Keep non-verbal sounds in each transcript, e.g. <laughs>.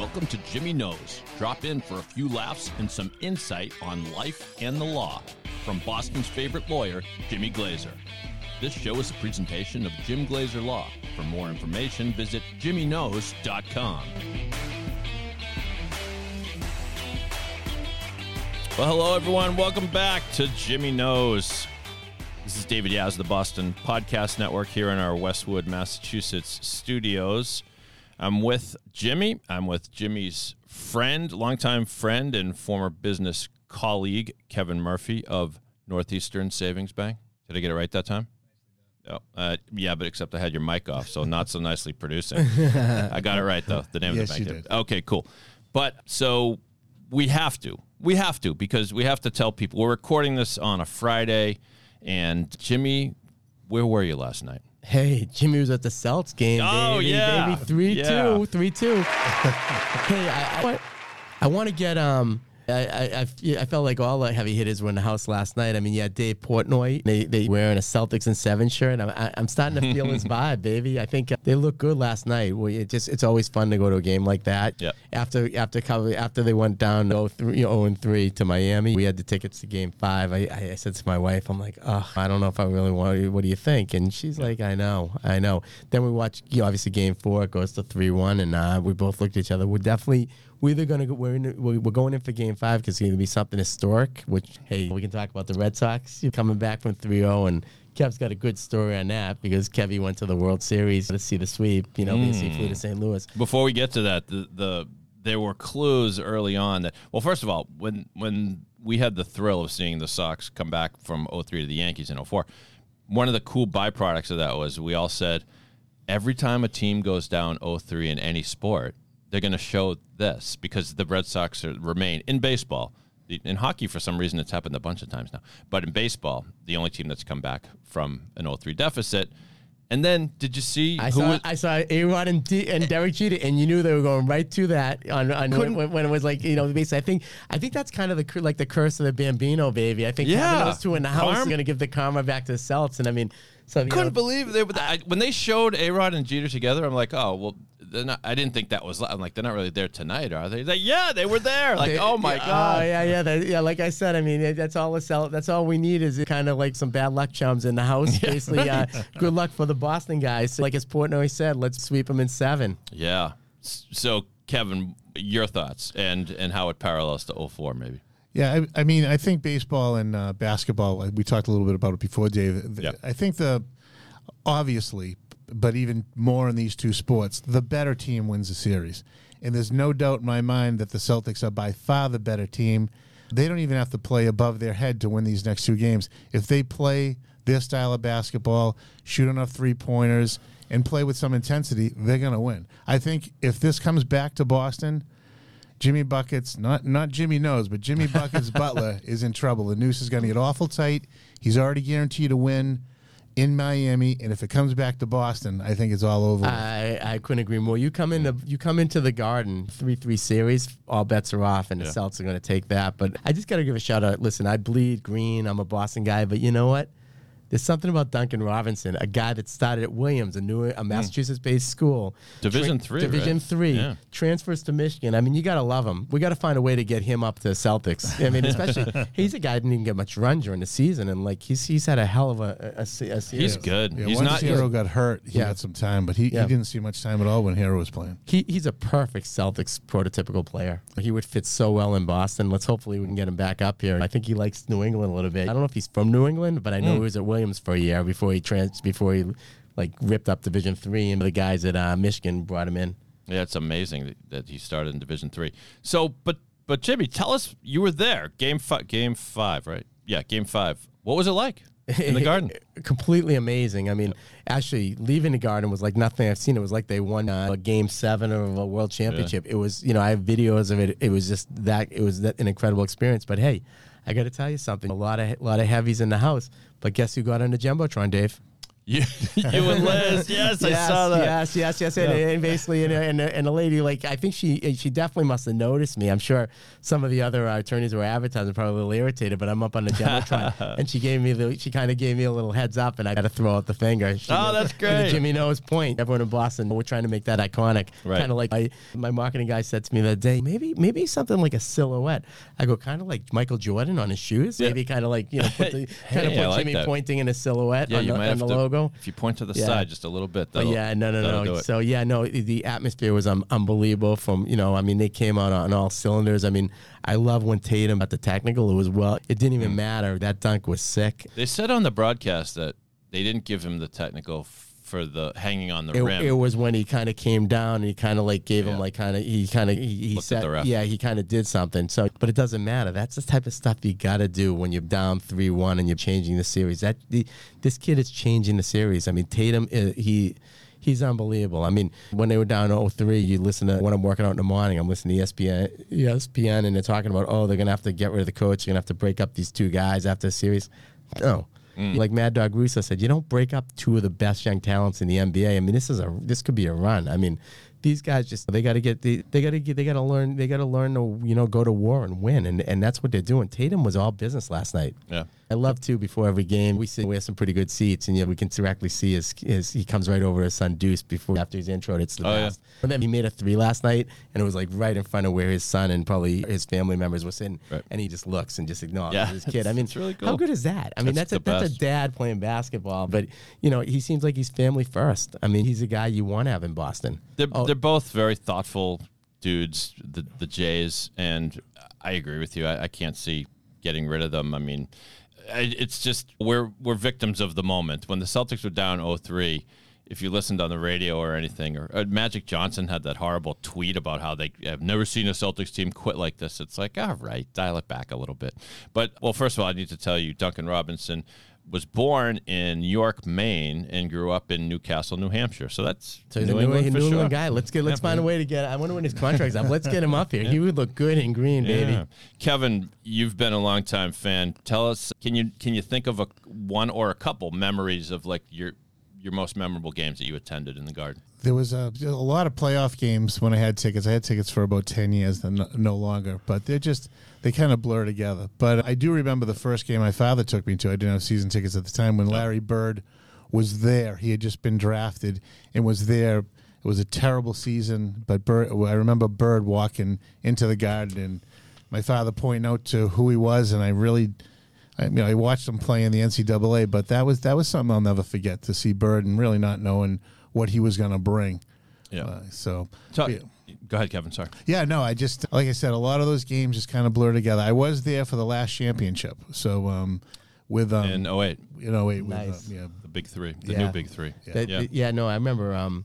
Welcome to Jimmy Knows. Drop in for a few laughs and some insight on life and the law from Boston's favorite lawyer, Jimmy Glaser. This show is a presentation of Jim Glaser Law. For more information, visit jimmyknows.com. Well, hello, everyone. Welcome back to Jimmy Knows. This is David Yas, of the Boston Podcast Network, here in our Westwood, Massachusetts studios. I'm with Jimmy. I'm with Jimmy's friend, longtime friend, and former business colleague, Kevin Murphy of Northeastern Savings Bank. Did I get it right that time? Oh, uh, yeah, but except I had your mic off, so not so nicely producing. <laughs> I got it right though. The name Yes, of the you bank. did. Okay, cool. But so we have to, we have to because we have to tell people we're recording this on a Friday. And Jimmy, where were you last night? Hey, Jimmy was at the Celts game. Oh, baby, yeah. baby, three Yeah. two, three two. <laughs> hey, I, I, I want to get um. I, I, I- I felt like all the heavy hitters were in the house last night. I mean, yeah, Dave Portnoy, they they wearing a Celtics and seven shirt. I'm, I, I'm starting to feel his <laughs> vibe, baby. I think uh, they look good last night. Well, it just it's always fun to go to a game like that. Yep. After after cover after they went down 0 0 and three to Miami, we had the tickets to Game Five. I, I, I said to my wife, I'm like, oh, I don't know if I really want. to. What do you think? And she's like, I know, I know. Then we watched, you know, obviously Game Four. It goes to three one, and uh, we both looked at each other. We're definitely we're either gonna go. We're in, we're going in for Game Five because it's gonna be something historic. Which hey, we can talk about the Red Sox You're coming back from 3-0 and. Kev's got a good story on that because Kevy went to the World Series to see the sweep. You know, because he flew to hmm. St. Louis. Before we get to that, the, the there were clues early on that well, first of all, when when we had the thrill of seeing the Sox come back from 03 to the Yankees in 04, one of the cool byproducts of that was we all said every time a team goes down 03 in any sport, they're going to show this because the Red Sox are, remain in baseball. In hockey, for some reason, it's happened a bunch of times now. But in baseball, the only team that's come back from an 03 deficit. And then, did you see I saw was, I saw A Rod and, D, and Derek Jeter, and you knew they were going right to that on, on when, when, when it was like you know basically I think I think that's kind of the like the curse of the Bambino baby. I think Yeah. having those two in the house is going to give the karma back to the Celts, and I mean, so couldn't know, believe they were. I, when they showed A Rod and Jeter together, I'm like, oh well. They're not, I didn't think that was. I'm like, they're not really there tonight, are they? He's like, yeah, they were there. Like, they- oh my yeah, god. Oh yeah, yeah, that, yeah. Like I said, I mean it- that's all the Celt. That's all we need is kind of like some bad luck chums in the house. <laughs> Basically, uh, good luck for the Boston guys. Like as Portnoy said, let's sweep them in seven. Yeah. So, Kevin, your thoughts and and how it parallels to 04 maybe. Yeah, I, I mean, I think baseball and uh, basketball. like, We talked a little bit about it before, Dave. The- Yeah. I think the obviously, but even more in these two sports, the better team wins the series, and there's no doubt in my mind that the Celtics are by far the better team. They don't even have to play above their head to win these next two games. If they play their style of basketball, shoot enough three pointers, and play with some intensity, they're going to win. I think if this comes back to Boston. Jimmy Buckets, not not Jimmy knows, but Jimmy Buckets <laughs> Butler is in trouble. The noose is going to get awful tight. He's already guaranteed a win in Miami, and if it comes back to Boston, I think it's all over. I, I couldn't agree more. You come into you come into the Garden three three series, all bets are off, and the Yeah. Celtics are going to take that. But I just got to give a shout out. Listen, I bleed green. I'm a Boston guy, but you know what? There's something about Duncan Robinson, a guy that started at Williams, a new a Massachusetts-based school, Hmm. Division Tra- three, Division right? three, Yeah. transfers to Michigan. I mean, you got to love him. We got to find a way to get him up to Celtics. I mean, especially <laughs> he's a guy that didn't even get much run during the season, and like he's he's had a hell of a, a, a, se- series. He's good. yeah, He's once not. Herro got hurt, he Yeah. got some time, but he, Yeah. he didn't see much time at all when Herro was playing. He, he's a perfect Celtics prototypical player. He would fit so well in Boston. Let's hopefully we can get him back up here. I think he likes New England a little bit. I don't know if he's from New England, but I know he was at Williams for a year before he trans before he like ripped up Division Three, and the guys at uh, Michigan brought him in. Yeah, it's amazing that, he started in Division three. So, but but Jimmy, tell us you were there. Game five. Game five, right? Yeah, game five. What was it like in the <laughs> Garden? completely amazing. I mean, actually, leaving the Garden was like nothing I've seen. It was like they won uh, a Game Seven of a World Championship. It was, you know, I have videos of it. It was just that. It was that, an incredible experience. But hey, I got to tell you something. A lot of a lot of heavies in the house. But guess who got on the jumbotron, Dave? You, <laughs> you and Liz. Yes, I saw that. Yes, yes, yes. And, and basically, and, and, and a lady, like, I think she she definitely must have noticed me. I'm sure some of the other uh, attorneys were advertising probably a little irritated, but I'm up on the demo. <laughs> And she gave me the, she kind of gave me a little heads up, and I got to throw out the finger. She, Oh, that's great. The Jimmy Knows point. Everyone in Boston, we're trying to make that iconic. Right. Kind of like my, my marketing guy said to me that day, maybe maybe something like a silhouette. I go, kind of like Michael Jordan on his shoes. Yeah. Maybe kind of like, you know, put the, <laughs> kind of Hey, put Jimmy pointing in a silhouette Yeah, on, you the, might on have the to, If you point to the Yeah. side just a little bit, though. yeah, no, no, no. So yeah, no. The atmosphere was um, unbelievable. From you know, I mean, they came out on all cylinders. I mean, I love when Tatum at the technical. It was well. It didn't even matter. That dunk was sick. They said on the broadcast that they didn't give him the technical f- for the hanging on the It, rim. it was when he kind of came down and he kind of like gave Yeah. him like kind of he kind of he, he said yeah he kind of did something. So, but it doesn't matter. That's the type of stuff you got to do when you're down three one and you're changing the series. That the, this kid is changing the series. I mean, Tatum uh, he. He's unbelievable. I mean, when they were down 0-3, you listen to when I'm working out in the morning, I'm listening to ESPN, ESPN, and they're talking about, oh, they're gonna have to get rid of the coach. They're gonna have to break up these two guys after a series. No, Mm. like Mad Dog Russo said, you don't break up two of the best young talents in the NBA. I mean, this is a this could be a run. I mean, these guys just they got to get the, they got to get they got to learn they got to learn to you know go to war and win and and that's what they're doing. Tatum was all business last night. yeah. I love too. Before every game, we sit we have some pretty good seats, and yeah, we can directly see his, his he comes right over his son Deuce before after his intro. It's the Oh, yeah. best. But then he made a three last night, and it was like right in front of where his son and probably his family members were sitting, Right. and he just looks and just acknowledges Yeah, his kid. I mean, it's really how good is that? I mean, That's that's, a that's a dad playing basketball, but you know he seems like he's family first. I mean, he's a guy you want to have in Boston. They're, Oh. They're both very thoughtful dudes, the the Jays, and I agree with you. I, I can't see getting rid of them. I mean, it's just we're we're victims of the moment. When the Celtics were down 0-3, if you listened on the radio or anything, or uh, Magic Johnson had that horrible tweet about how they have never seen a Celtics team quit like this. It's like, all right, dial it back a little bit. But well, first of all, I need to tell you, Duncan Robinson was born in York, Maine, and grew up in Newcastle, New Hampshire. So that's So he's a New, England, New England guy. Let's get let's find a way to get. I wonder when his contract's up. Let's get him up here. He would look good in green, baby. Kevin, you've been a long time fan. Tell us, can you can you think of a one or a couple memories of like your your most memorable games that you attended in the Garden? There was a, a lot of playoff games when I had tickets. I had tickets for about 10 years, then no, no longer, but they're just, they kind of blur together. But I do remember the first game my father took me to. I didn't have season tickets at the time when Larry Bird was there. He had just been drafted and was there. It was a terrible season, but Bird, I remember Bird walking into the garden and my father pointing out to who he was, and I really, I mean, I watched him play in the NCAA, but that was that was something I'll never forget to see Bird and really not knowing what he was going to bring. Yeah. Uh, so, So, yeah. Go ahead, Kevin. Sorry. yeah, no, I just like I said, a lot of those games just kind of blur together. I was there for the last championship, so um, with um, In 08, in know, wait, with, Nice. uh, yeah, the big three, the Yeah. new big three. That- Yeah. yeah. no, I remember. Um,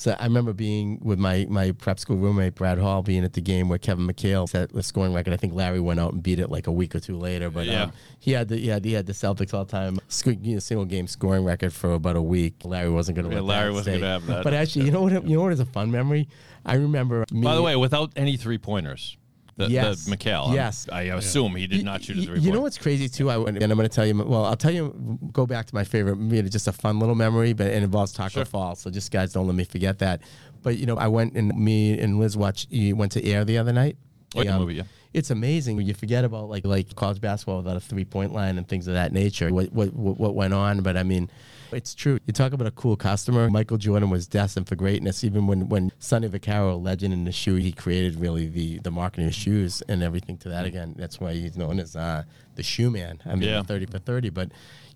so I remember being with my my prep school roommate Brad Hall, being at the game where Kevin McHale set the scoring record. I think Larry went out and beat it like a week or two later, but Yeah. um, he had the he had, he had the Celtics all time sc- you know, single game scoring record for about a week. Larry wasn't going to Yeah, Larry wasn't gonna have that. But actually, you know what? You know what is a fun memory? I remember. Me, By the way, without any three pointers, the, Yes. the. I'm- Yes. I assume he did not shoot a Y- three You know what's crazy too? I and I'm going to tell you. Well, I'll tell you. Go back to my favorite. You know, just a fun little memory, but it involves Taco Sure. Fall. So just guys, don't let me forget that. But you know, I went and me and Liz watched. You went to Air the other night. Like the Um, movie, yeah. It's amazing when you forget about like like college basketball without a three point line and things of that nature. What what what went on? But I mean. It's true. You talk about a cool customer. Michael Jordan was destined for greatness. Even when, when Sonny Vaccaro, legend in the shoe, he created really the, the marketing of shoes and everything to that. Again, that's why he's known as uh, the shoe man. I mean, Yeah. 30 for 30. But,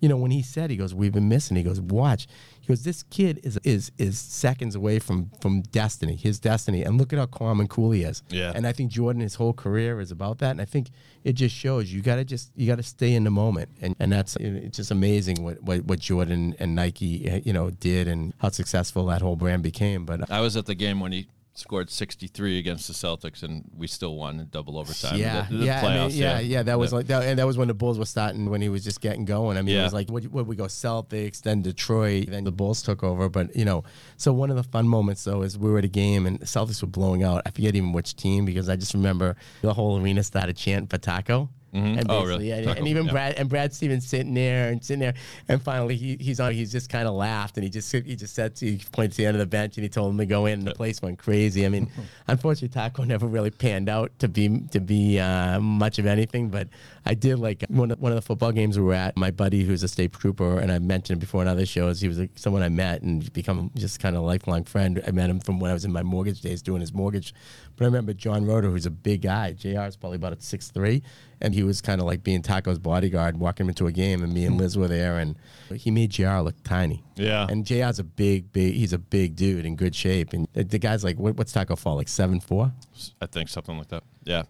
you know, when he said, he goes, we've been missing. He goes, watch. He goes, this kid is is is seconds away from from destiny, his destiny. And look at how calm and cool he is. Yeah. And I think Jordan, his whole career is about that. And I think it just shows you got to just you got to stay in the moment. And and that's it's just amazing what, what what Jordan and Nike uh, you know did and how successful that whole brand became. But I was at the game when he scored 63 against the Celtics, and we still won in double overtime. yeah, The- the yeah, I mean, playoffs, yeah, yeah. That was The- like that, and that was when the Bulls were starting when he was just getting going. I mean, it was like what what we go Celtics, then Detroit, then the Bulls took over. But you know, so one of the fun moments though is we were at a game and the Celtics were blowing out. I forget even which team because I just remember the whole arena started chanting for Taco. And Oh, really? yeah, and even yeah. Brad and Brad Stevens sitting there and sitting there, and finally he, he's on. He's just kind of laughed and he just he just said to he pointed to the end of the bench and he told him to go in. and The place went crazy. I mean, <laughs> unfortunately, Taco never really panned out to be to be uh, much of anything. But I did like one of, one of the football games we were at. My buddy, who's a state trooper, and I mentioned before in other shows, he was someone I met and become just kind of a lifelong friend. I met him from when I was in my mortgage days doing his mortgage. But I remember John Roder, who's a big guy. Jr. is probably about six three, and he was kind of like being Taco's bodyguard, walking him into a game, and me and Liz were there, and he made Jr. look tiny. Yeah. And Jr's a big, big. He's a big dude in good shape, and the, the guy's like, what, what's Taco fall like seven four? I think something like that. Yeah.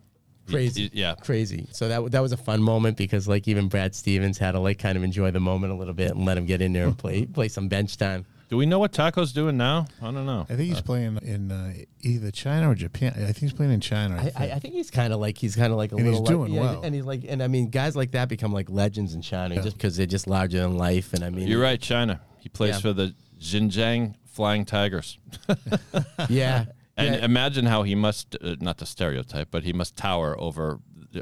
Crazy, yeah. crazy. So that that was a fun moment because like even Brad Stevens had to like kind of enjoy the moment a little bit and let him get in there and <laughs> play play some bench time. Do we know what Taco's doing now? I don't know. I think he's playing in uh, either China or Japan. I think he's playing in China. I I, think. I, I think he's kind of like he's kind of like a And he's doing yeah, well. and he's like and I mean guys like that become like legends in China just because they're just larger than life and I mean You're right, China. He plays Yeah. for the Xinjiang Flying Tigers. <laughs> yeah <laughs> And yeah. imagine how he must, uh, not to stereotype, but he must tower over.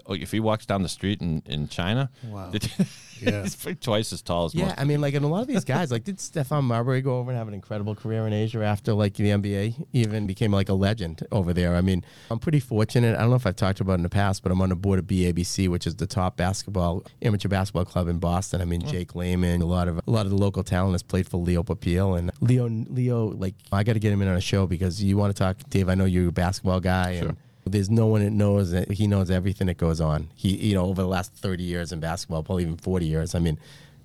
Oh, If he walks down the street in, in China, Wow. <laughs> yeah. he's twice as tall as me. Yeah, most. I mean, like, and a lot of these guys, like, did Stephon Marbury go over and have an incredible career in Asia after, like, the NBA even became like a legend over there? I mean, I'm pretty fortunate. I don't know if I've talked about it in the past, but I'm on the board of BABC, which is the top basketball amateur basketball club in Boston. I mean, hmm. Jake Layman, a lot of a lot of the local talent has played for Leo Papile and Leo. Leo, like, I got to get him in on a show because you want to talk, Dave. I know you're a basketball guy, and there's no one that knows that he knows everything that goes on. He, you know, over the last 30 years in basketball, probably even 40 years. I mean,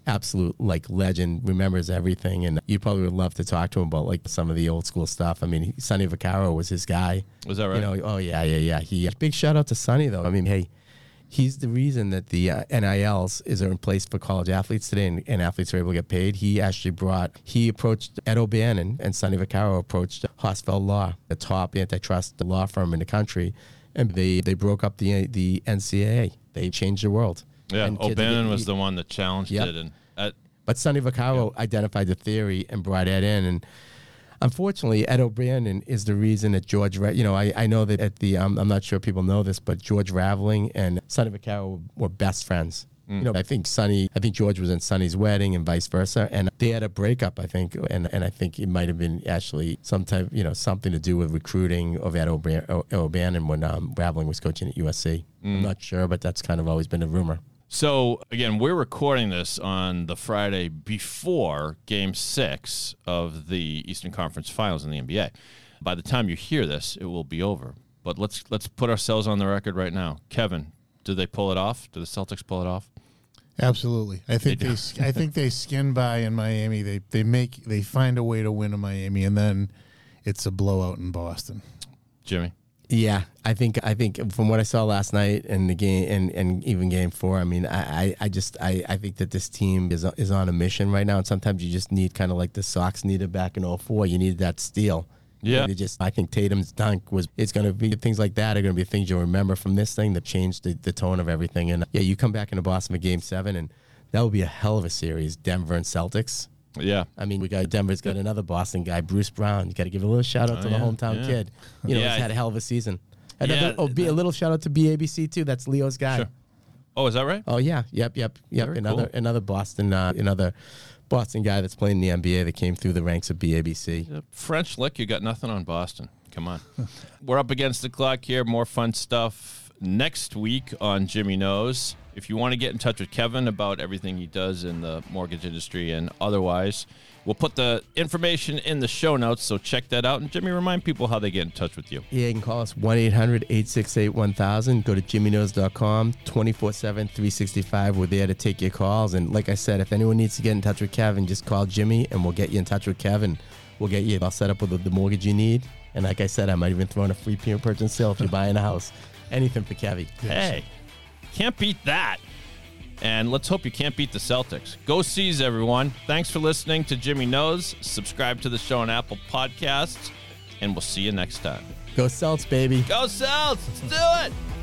absolute like legend, remembers everything, and you probably would love to talk to him about like some of the old school stuff. I mean, Sonny Vaccaro was his guy. Was that right? You know, oh yeah, yeah, yeah. He big shout out to Sonny though. I mean, hey. He's the reason that the uh, NILs is in place for college athletes today, and, and athletes are able to get paid. He actually brought, he approached Ed O'Bannon, and Sonny Vaccaro approached Hausfeld Law, the top antitrust law firm in the country, and they they broke up the the NCAA. They changed the world. yeah, And O'Bannon was the one that challenged Yep. it, and uh, but Sonny Vaccaro identified the theory and brought Ed in. And unfortunately, Ed O'Brien is the reason that George, Ra- you know, I, I know that at the, um, I'm not sure people know this, but George Raveling and Sonny Vaccaro were best friends. You know, I think Sonny, I think George was in Sonny's wedding and vice versa. And they had a breakup, I think. And, and I think it might have been actually some type, you know, something to do with recruiting of Ed O'Brien, O- O'Bannon when um, Raveling was coaching at USC. I'm not sure, but that's kind of always been a rumor. So again, we're recording this on the Friday before Game Six of the Eastern Conference Finals in the NBA. By the time you hear this, it will be over. But let's let's put ourselves on the record right now. Kevin, do they pull it off? Do the Celtics pull it off? Absolutely. I think they, I think they skin by in Miami. They they make they find a way to win in Miami and then it's a blowout in Boston. Jimmy, Yeah, I think I think from what I saw last night and the game and, and even game four, I mean, I, I, I just I, I think that this team is is on a mission right now, and sometimes you just need kind of like the Sox needed back in 04. You needed that steal. Yeah. And just I think Tatum's dunk was it's going to be things like that are going to be things you'll remember from this thing that changed the, the tone of everything. And yeah, you come back into Boston for Game Seven, and that will be a hell of a series. Denver and Celtics. Yeah, I mean, we got Denver's got another Boston guy, Bruce Brown. You got to give a little shout out to Oh, yeah, the hometown yeah. kid. You know, Yeah, he's had a hell of a season. Another, Yeah, oh, be, a little shout out to BABC too. That's Leo's guy. Sure. Oh, is that right? Oh yeah, yep, yep, yep. Very another cool. another Boston, uh, another Boston guy that's playing in the NBA that came through the ranks of BABC. French lick, you got nothing on Boston. Come on. <laughs> We're up against the clock here. More fun stuff next week on Jimmy Knows. If you want to get in touch with Kevin about everything he does in the mortgage industry and otherwise, we'll put the information in the show notes, so check that out. And Jimmy, remind people how they get in touch with you. Yeah, you can call us 1 800 868 1000. Go to jimmyknows.com 24 7, 365. We're there to take your calls. And like I said, if anyone needs to get in touch with Kevin, just call Jimmy and we'll get you in touch with Kevin. We'll get you all set up with the, mortgage you need. And like I said, I might even throw in a free peer purchase sale if you're buying a house. Anything for Kevy. Hey, can't beat that. And let's hope you can't beat the Celtics. Go Seas, everyone. Thanks for listening to Jimmy Knows. Subscribe to the show on Apple Podcasts, and we'll see you next time. Go Celts, baby. Go Celts! Let's do it!